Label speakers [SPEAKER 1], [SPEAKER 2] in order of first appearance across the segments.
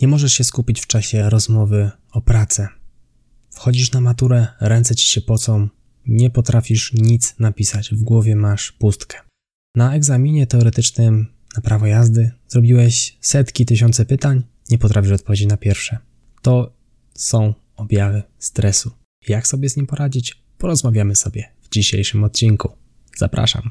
[SPEAKER 1] Nie możesz się skupić w czasie rozmowy o pracę. Wchodzisz na maturę, ręce ci się pocą, nie potrafisz nic napisać, w głowie masz pustkę. Na egzaminie teoretycznym na prawo jazdy zrobiłeś setki, tysiące pytań, nie potrafisz odpowiedzieć na pierwsze. To są objawy stresu. Jak sobie z nim poradzić? Porozmawiamy sobie w dzisiejszym odcinku. Zapraszam.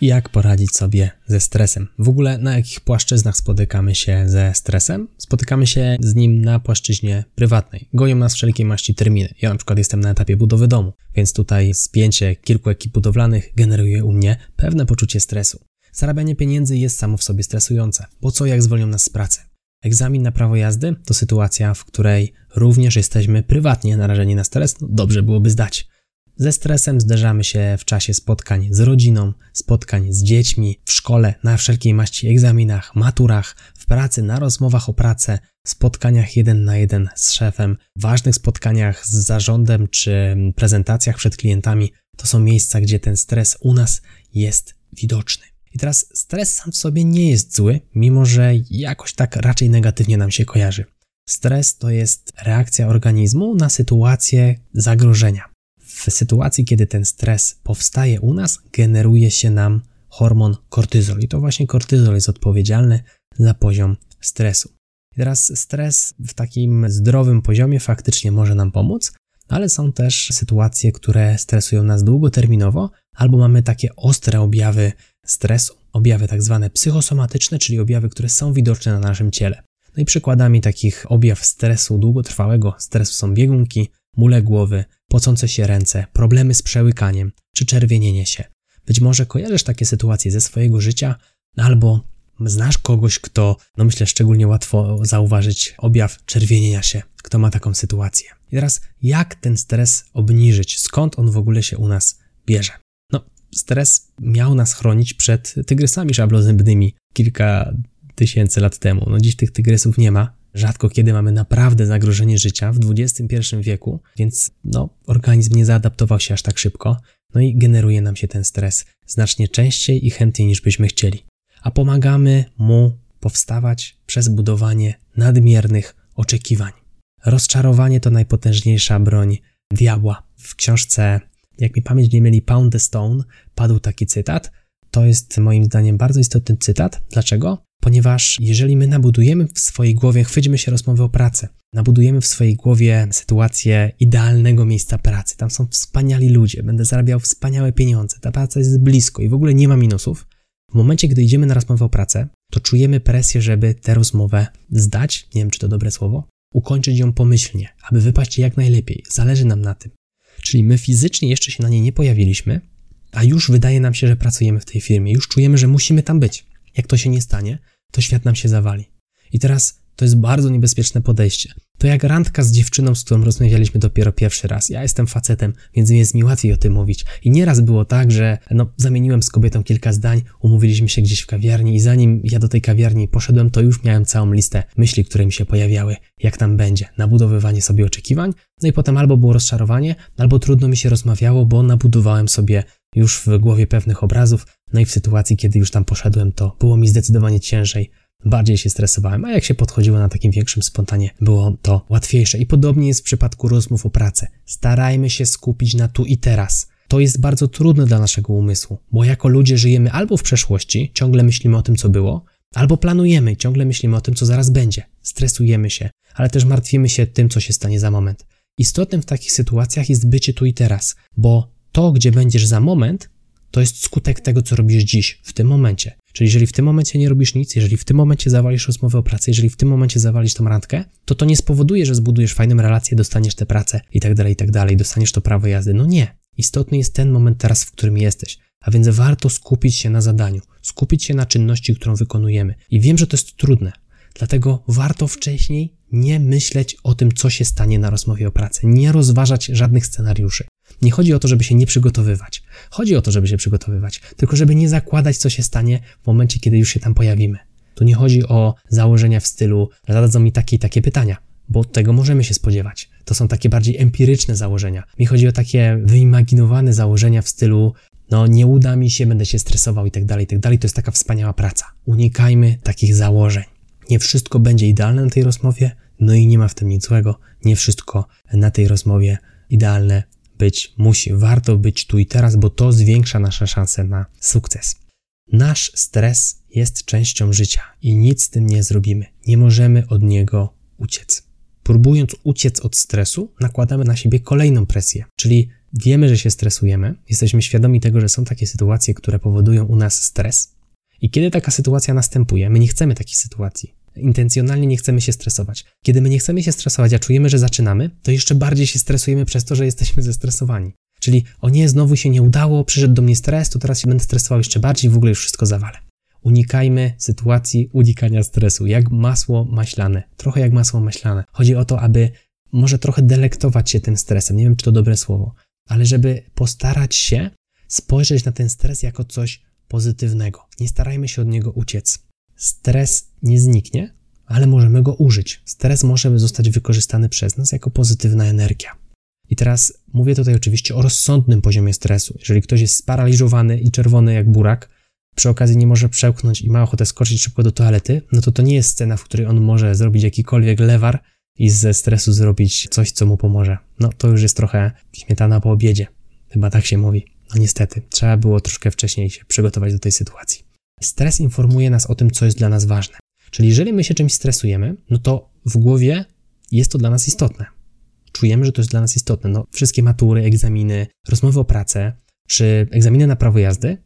[SPEAKER 1] Jak poradzić sobie ze stresem? W ogóle na jakich płaszczyznach spotykamy się ze stresem? Spotykamy się z nim na płaszczyźnie prywatnej. Goją nas wszelkie maści terminy. Ja na przykład jestem na etapie budowy domu, więc tutaj spięcie kilku ekip budowlanych generuje u mnie pewne poczucie stresu. Zarabianie pieniędzy jest samo w sobie stresujące. Po co jak zwolnią nas z pracy? Egzamin na prawo jazdy to sytuacja, w której również jesteśmy prywatnie narażeni na stres, no dobrze byłoby zdać. Ze stresem zderzamy się w czasie spotkań z rodziną, spotkań z dziećmi, w szkole, na wszelkiej maści egzaminach, maturach, w pracy, na rozmowach o pracę, spotkaniach jeden na jeden z szefem, ważnych spotkaniach z zarządem czy prezentacjach przed klientami. To są miejsca, gdzie ten stres u nas jest widoczny. I teraz stres sam w sobie nie jest zły, mimo że jakoś tak raczej negatywnie nam się kojarzy. Stres to jest reakcja organizmu na sytuację zagrożenia. W sytuacji, kiedy ten stres powstaje u nas, generuje się nam hormon kortyzol. I to właśnie kortyzol jest odpowiedzialny za poziom stresu. I teraz stres w takim zdrowym poziomie faktycznie może nam pomóc, ale są też sytuacje, które stresują nas długoterminowo, albo mamy takie ostre objawy stresu, objawy tak zwane psychosomatyczne, czyli objawy, które są widoczne na naszym ciele. No i przykładami takich objaw stresu długotrwałego stresu są biegunki, mule głowy, pocące się ręce, problemy z przełykaniem czy czerwienienie się. Być może kojarzysz takie sytuacje ze swojego życia, albo znasz kogoś, kto, no myślę, szczególnie łatwo zauważyć objaw czerwienienia się, kto ma taką sytuację. I teraz, jak ten stres obniżyć? Skąd on w ogóle się u nas bierze? No, stres miał nas chronić przed tygrysami szablozębnymi kilka tysięcy lat temu. No dziś tych tygrysów nie ma. Rzadko kiedy mamy naprawdę zagrożenie życia w XXI wieku, więc no, organizm nie zaadaptował się aż tak szybko, no i generuje nam się ten stres znacznie częściej i chętniej niż byśmy chcieli. A pomagamy mu powstawać przez budowanie nadmiernych oczekiwań. Rozczarowanie to najpotężniejsza broń diabła. W książce, jak mi pamięć nie mieli, Pound the Stone padł taki cytat. To jest moim zdaniem bardzo istotny cytat. Dlaczego? Ponieważ jeżeli my nabudujemy w swojej głowie, chwyćmy się rozmowy o pracę, nabudujemy w swojej głowie sytuację idealnego miejsca pracy, tam są wspaniali ludzie, będę zarabiał wspaniałe pieniądze, ta praca jest blisko i w ogóle nie ma minusów, w momencie, gdy idziemy na rozmowę o pracę, to czujemy presję, żeby tę rozmowę zdać, nie wiem czy to dobre słowo, ukończyć ją pomyślnie, aby wypaść jak najlepiej. Zależy nam na tym. Czyli my fizycznie jeszcze się na niej nie pojawiliśmy, a już wydaje nam się, że pracujemy w tej firmie, już czujemy, że musimy tam być. Jak to się nie stanie, to świat nam się zawali. I teraz to jest bardzo niebezpieczne podejście. To jak randka z dziewczyną, z którą rozmawialiśmy dopiero pierwszy raz. Ja jestem facetem, więc jest mi łatwiej o tym mówić. I nieraz było tak, że no, zamieniłem z kobietą kilka zdań, umówiliśmy się gdzieś w kawiarni i zanim ja do tej kawiarni poszedłem, to już miałem całą listę myśli, które mi się pojawiały, jak tam będzie, nabudowywanie sobie oczekiwań. No i potem albo było rozczarowanie, albo trudno mi się rozmawiało, bo nabudowałem sobie już w głowie pewnych obrazów, no i w sytuacji, kiedy już tam poszedłem, to było mi zdecydowanie ciężej, bardziej się stresowałem, a jak się podchodziło na takim większym spontanie, było to łatwiejsze. I podobnie jest w przypadku rozmów o pracę. Starajmy się skupić na tu i teraz. To jest bardzo trudne dla naszego umysłu, bo jako ludzie żyjemy albo w przeszłości, ciągle myślimy o tym, co było, albo planujemy, ciągle myślimy o tym, co zaraz będzie. Stresujemy się, ale też martwimy się tym, co się stanie za moment. Istotnym w takich sytuacjach jest bycie tu i teraz, bo to, gdzie będziesz za moment, to jest skutek tego, co robisz dziś, w tym momencie. Czyli jeżeli w tym momencie nie robisz nic, jeżeli w tym momencie zawalisz rozmowę o pracy, jeżeli w tym momencie zawalisz tą randkę, to to nie spowoduje, że zbudujesz fajną relację, dostaniesz tę pracę i tak dalej, i tak dalej, dostaniesz to prawo jazdy. No nie. Istotny jest ten moment teraz, w którym jesteś. A więc warto skupić się na zadaniu, skupić się na czynności, którą wykonujemy. I wiem, że to jest trudne, dlatego warto wcześniej nie myśleć o tym, co się stanie na rozmowie o pracy, nie rozważać żadnych scenariuszy. Nie chodzi o to, żeby się nie przygotowywać. Chodzi o to, żeby się przygotowywać, tylko żeby nie zakładać, co się stanie w momencie, kiedy już się tam pojawimy. Tu nie chodzi o założenia w stylu, zadadzą mi takie i takie pytania, bo tego możemy się spodziewać. To są takie bardziej empiryczne założenia. Mi chodzi o takie wyimaginowane założenia w stylu, no nie uda mi się, będę się stresował i tak dalej, i tak dalej. To jest taka wspaniała praca. Unikajmy takich założeń. Nie wszystko będzie idealne na tej rozmowie, no i nie ma w tym nic złego. Nie wszystko na tej rozmowie idealne być musi. Warto być tu i teraz, bo to zwiększa nasze szanse na sukces. Nasz stres jest częścią życia i nic z tym nie zrobimy. Nie możemy od niego uciec. Próbując uciec od stresu, nakładamy na siebie kolejną presję, czyli wiemy, że się stresujemy, jesteśmy świadomi tego, że są takie sytuacje, które powodują u nas stres. I kiedy taka sytuacja następuje, my nie chcemy takiej sytuacji. Intencjonalnie nie chcemy się stresować. Kiedy my nie chcemy się stresować, a czujemy, że zaczynamy, to jeszcze bardziej się stresujemy przez to, że jesteśmy zestresowani. Czyli o nie, znowu się nie udało, przyszedł do mnie stres, to teraz się będę stresował jeszcze bardziej, w ogóle już wszystko zawalę. Unikajmy sytuacji unikania stresu, jak masło maślane. Trochę jak masło maślane. Chodzi o to, aby może trochę delektować się tym stresem. Nie wiem, czy to dobre słowo, ale żeby postarać się spojrzeć na ten stres jako coś pozytywnego. Nie starajmy się od niego uciec. Stres nie zniknie, ale możemy go użyć. Stres może zostać wykorzystany przez nas jako pozytywna energia. I teraz mówię tutaj oczywiście o rozsądnym poziomie stresu. Jeżeli ktoś jest sparaliżowany i czerwony jak burak, przy okazji nie może przełknąć i ma ochotę skoczyć szybko do toalety, no to to nie jest scena, w której on może zrobić jakikolwiek lewar i ze stresu zrobić coś, co mu pomoże. No to już jest trochę śmietana po obiedzie. Chyba tak się mówi. No niestety, trzeba było troszkę wcześniej się przygotować do tej sytuacji. Stres informuje nas o tym, co jest dla nas ważne. Czyli jeżeli my się czymś stresujemy, no to w głowie jest to dla nas istotne. Czujemy, że to jest dla nas istotne. No, wszystkie matury, egzaminy, rozmowy o pracę, czy egzaminy na prawo jazdy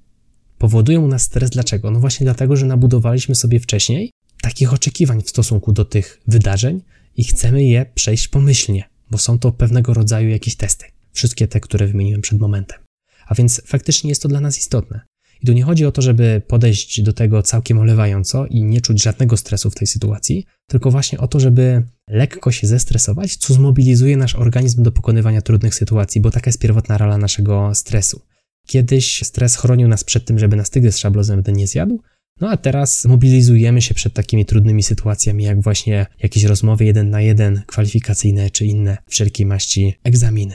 [SPEAKER 1] powodują u nas stres. Dlaczego? No właśnie dlatego, że nabudowaliśmy sobie wcześniej takich oczekiwań w stosunku do tych wydarzeń i chcemy je przejść pomyślnie, bo są to pewnego rodzaju jakieś testy. Wszystkie te, które wymieniłem przed momentem. A więc faktycznie jest to dla nas istotne. I tu nie chodzi o to, żeby podejść do tego całkiem olewająco i nie czuć żadnego stresu w tej sytuacji, tylko właśnie o to, żeby lekko się zestresować, co zmobilizuje nasz organizm do pokonywania trudnych sytuacji, bo taka jest pierwotna rola naszego stresu. Kiedyś stres chronił nas przed tym, żeby nas tygrys szablozębny nie zjadł, no a teraz mobilizujemy się przed takimi trudnymi sytuacjami, jak właśnie jakieś rozmowy jeden na jeden, kwalifikacyjne czy inne wszelkiej maści egzaminy.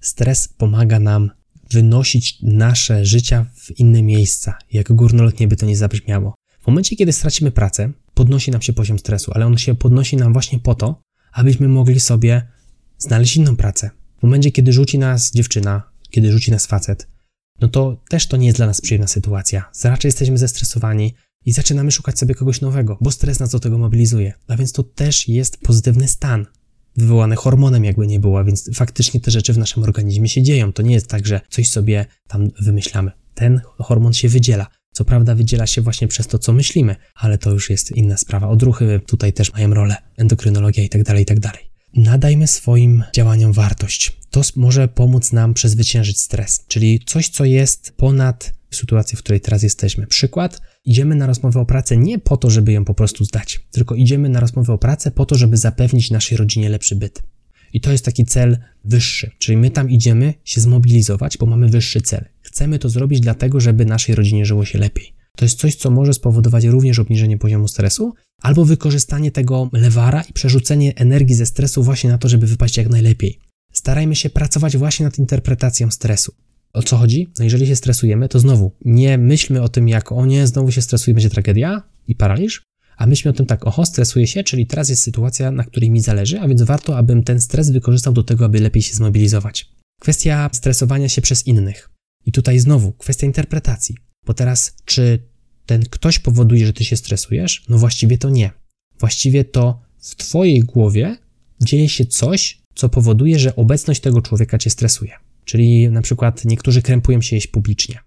[SPEAKER 1] Stres pomaga nam wynosić nasze życia w inne miejsca, jak górnolotnie by to nie zabrzmiało. W momencie, kiedy stracimy pracę, podnosi nam się poziom stresu, ale on się podnosi nam właśnie po to, abyśmy mogli sobie znaleźć inną pracę. W momencie, kiedy rzuci nas dziewczyna, kiedy rzuci nas facet, no to też to nie jest dla nas przyjemna sytuacja. Raczej jesteśmy zestresowani i zaczynamy szukać sobie kogoś nowego, bo stres nas do tego mobilizuje. A więc to też jest pozytywny stan wywołane hormonem, jakby nie było, więc faktycznie te rzeczy w naszym organizmie się dzieją. To nie jest tak, że coś sobie tam wymyślamy. Ten hormon się wydziela. Co prawda wydziela się właśnie przez to, co myślimy, ale to już jest inna sprawa. Odruchy tutaj też mają rolę, endokrynologia i tak dalej, tak dalej. Nadajmy swoim działaniom wartość. To może pomóc nam przezwyciężyć stres, czyli coś, co jest ponad sytuację, w której teraz jesteśmy. Przykład, idziemy na rozmowę o pracę nie po to, żeby ją po prostu zdać, tylko idziemy na rozmowę o pracę po to, żeby zapewnić naszej rodzinie lepszy byt. I to jest taki cel wyższy, czyli my tam idziemy się zmobilizować, bo mamy wyższy cel. Chcemy to zrobić dlatego, żeby naszej rodzinie żyło się lepiej. To jest coś, co może spowodować również obniżenie poziomu stresu, albo wykorzystanie tego lewara i przerzucenie energii ze stresu właśnie na to, żeby wypaść jak najlepiej. Starajmy się pracować właśnie nad interpretacją stresu. O co chodzi? No jeżeli się stresujemy, to znowu nie myślmy o tym, jak o nie, znowu się stresuję, będzie tragedia i paraliż, a myślmy o tym tak, oho, stresuję się, czyli teraz jest sytuacja, na której mi zależy, a więc warto, abym ten stres wykorzystał do tego, aby lepiej się zmobilizować. Kwestia stresowania się przez innych. I tutaj znowu kwestia interpretacji, bo teraz czy ten ktoś powoduje, że ty się stresujesz? No właściwie to nie. Właściwie to w twojej głowie dzieje się coś, co powoduje, że obecność tego człowieka cię stresuje. Czyli na przykład niektórzy krępują się jeść publicznie.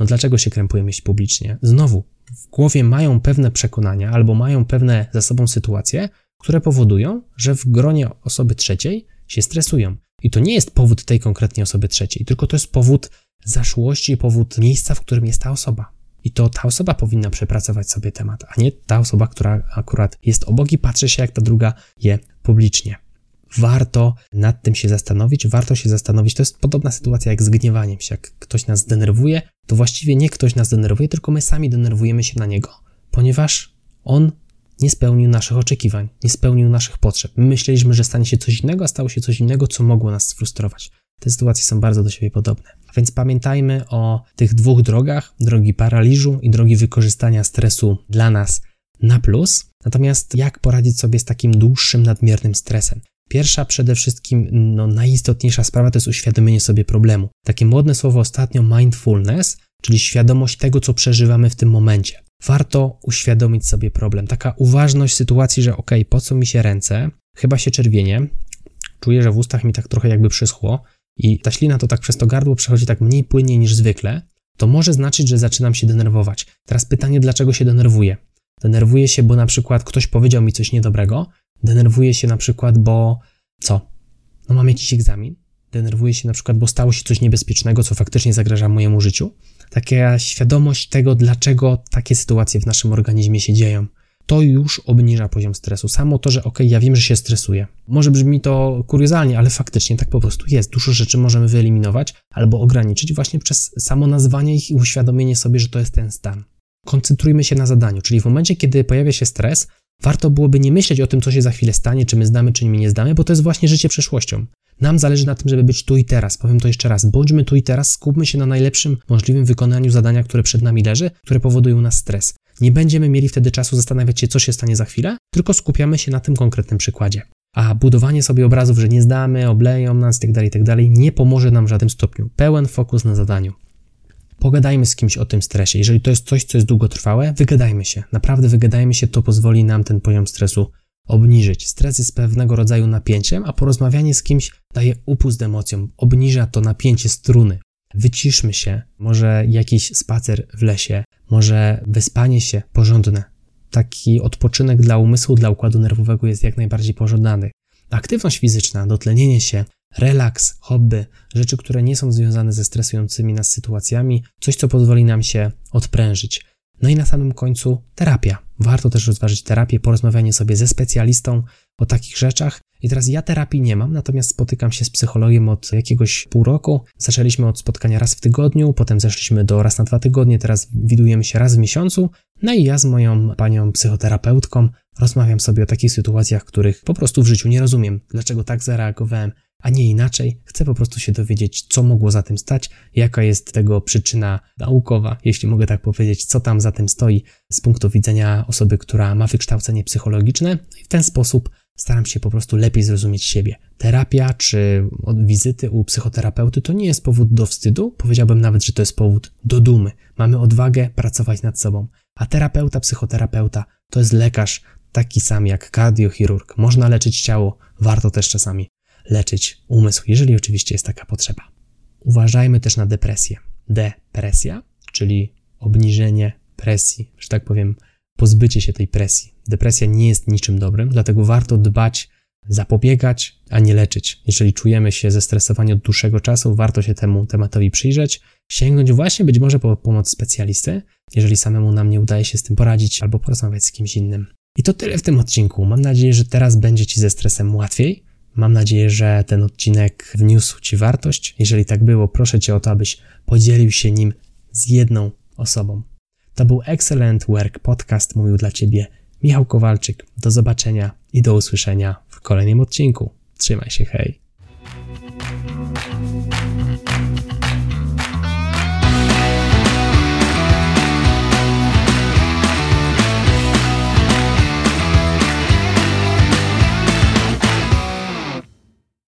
[SPEAKER 1] No dlaczego się krępują jeść publicznie? Znowu, w głowie mają pewne przekonania albo mają pewne za sobą sytuacje, które powodują, że w gronie osoby trzeciej się stresują. I to nie jest powód tej konkretnej osoby trzeciej, tylko to jest powód zaszłości, powód miejsca, w którym jest ta osoba. I to ta osoba powinna przepracować sobie temat, a nie ta osoba, która akurat jest obok i patrzy się, jak ta druga je publicznie. Warto nad tym się zastanowić, warto się zastanowić. To jest podobna sytuacja jak z gniewaniem się. Jak ktoś nas denerwuje, to właściwie nie ktoś nas denerwuje, tylko my sami denerwujemy się na niego, ponieważ on nie spełnił naszych oczekiwań, nie spełnił naszych potrzeb. My myśleliśmy, że stanie się coś innego, a stało się coś innego, co mogło nas sfrustrować. Te sytuacje są bardzo do siebie podobne. A więc pamiętajmy o tych dwóch drogach: drogi paraliżu i drogi wykorzystania stresu dla nas na plus. Natomiast jak poradzić sobie z takim dłuższym, nadmiernym stresem? Pierwsza, przede wszystkim, no, najistotniejsza sprawa to jest uświadomienie sobie problemu. Takie modne słowo ostatnio mindfulness, czyli świadomość tego, co przeżywamy w tym momencie. Warto uświadomić sobie problem. Taka uważność sytuacji, że ok, po co mi się ręce? Chyba się czerwienie. Czuję, że w ustach mi tak trochę jakby przyschło i ta ślina to tak przez to gardło przechodzi tak mniej płynnie niż zwykle. To może znaczyć, że zaczynam się denerwować. Teraz pytanie, dlaczego się denerwuję? Denerwuję się, bo na przykład ktoś powiedział mi coś niedobrego. Denerwuję się na przykład, bo co? No mam jakiś egzamin. Denerwuję się na przykład, bo stało się coś niebezpiecznego, co faktycznie zagraża mojemu życiu. Taka świadomość tego, dlaczego takie sytuacje w naszym organizmie się dzieją, to już obniża poziom stresu. Samo to, że ok, ja wiem, że się stresuję. Może brzmi to kuriozalnie, ale faktycznie tak po prostu jest. Dużo rzeczy możemy wyeliminować albo ograniczyć właśnie przez samo nazwanie ich i uświadomienie sobie, że to jest ten stan. Koncentrujmy się na zadaniu, czyli w momencie, kiedy pojawia się stres, warto byłoby nie myśleć o tym, co się za chwilę stanie, czy my zdamy, czy my nie zdamy, bo to jest właśnie życie przeszłością. Nam zależy na tym, żeby być tu i teraz. Powiem to jeszcze raz. Bądźmy tu i teraz, skupmy się na najlepszym możliwym wykonaniu zadania, które przed nami leży, które powodują nas stres. Nie będziemy mieli wtedy czasu zastanawiać się, co się stanie za chwilę, tylko skupiamy się na tym konkretnym przykładzie. A budowanie sobie obrazów, że nie zdamy, obleją nas itd., tak itd., tak nie pomoże nam w żadnym stopniu. Pełen fokus na zadaniu. Pogadajmy z kimś o tym stresie. Jeżeli to jest coś, co jest długotrwałe, wygadajmy się. Naprawdę wygadajmy się, to pozwoli nam ten poziom stresu obniżyć. Stres jest pewnego rodzaju napięciem, a porozmawianie z kimś daje upust emocjom, obniża to napięcie struny. Wyciszmy się, może jakiś spacer w lesie, może wyspanie się porządne. Taki odpoczynek dla umysłu, dla układu nerwowego jest jak najbardziej pożądany. Aktywność fizyczna, dotlenienie się, relaks, hobby, rzeczy, które nie są związane ze stresującymi nas sytuacjami, coś, co pozwoli nam się odprężyć. No i na samym końcu terapia. Warto też rozważyć terapię, porozmawianie sobie ze specjalistą o takich rzeczach. I teraz ja terapii nie mam, natomiast spotykam się z psychologiem od jakiegoś pół roku. Zaczęliśmy od spotkania raz w tygodniu, potem zeszliśmy do raz na dwa tygodnie, teraz widujemy się raz w miesiącu. No i ja z moją panią psychoterapeutką rozmawiam sobie o takich sytuacjach, których po prostu w życiu nie rozumiem, dlaczego tak zareagowałem, a nie inaczej. Chcę po prostu się dowiedzieć, co mogło za tym stać, jaka jest tego przyczyna naukowa, jeśli mogę tak powiedzieć, co tam za tym stoi z punktu widzenia osoby, która ma wykształcenie psychologiczne. I w ten sposób staram się po prostu lepiej zrozumieć siebie. Terapia czy wizyty u psychoterapeuty to nie jest powód do wstydu, powiedziałbym nawet, że to jest powód do dumy. Mamy odwagę pracować nad sobą. A terapeuta, psychoterapeuta to jest lekarz taki sam jak kardiochirurg. Można leczyć ciało, warto też czasami leczyć umysł, jeżeli oczywiście jest taka potrzeba. Uważajmy też na depresję. Depresja, czyli obniżenie presji, że tak powiem, pozbycie się tej presji. Depresja nie jest niczym dobrym, dlatego warto dbać, zapobiegać, a nie leczyć. Jeżeli czujemy się zestresowani od dłuższego czasu, warto się temu tematowi przyjrzeć, sięgnąć właśnie być może po pomoc specjalisty, jeżeli samemu nam nie udaje się z tym poradzić, albo porozmawiać z kimś innym. I to tyle w tym odcinku. Mam nadzieję, że teraz będzie Ci ze stresem łatwiej. Mam nadzieję, że ten odcinek wniósł Ci wartość. Jeżeli tak było, proszę Cię o to, abyś podzielił się nim z jedną osobą. To był Excellent Work Podcast. Mówił dla Ciebie Michał Kowalczyk. Do zobaczenia i do usłyszenia w kolejnym odcinku. Trzymaj się, hej.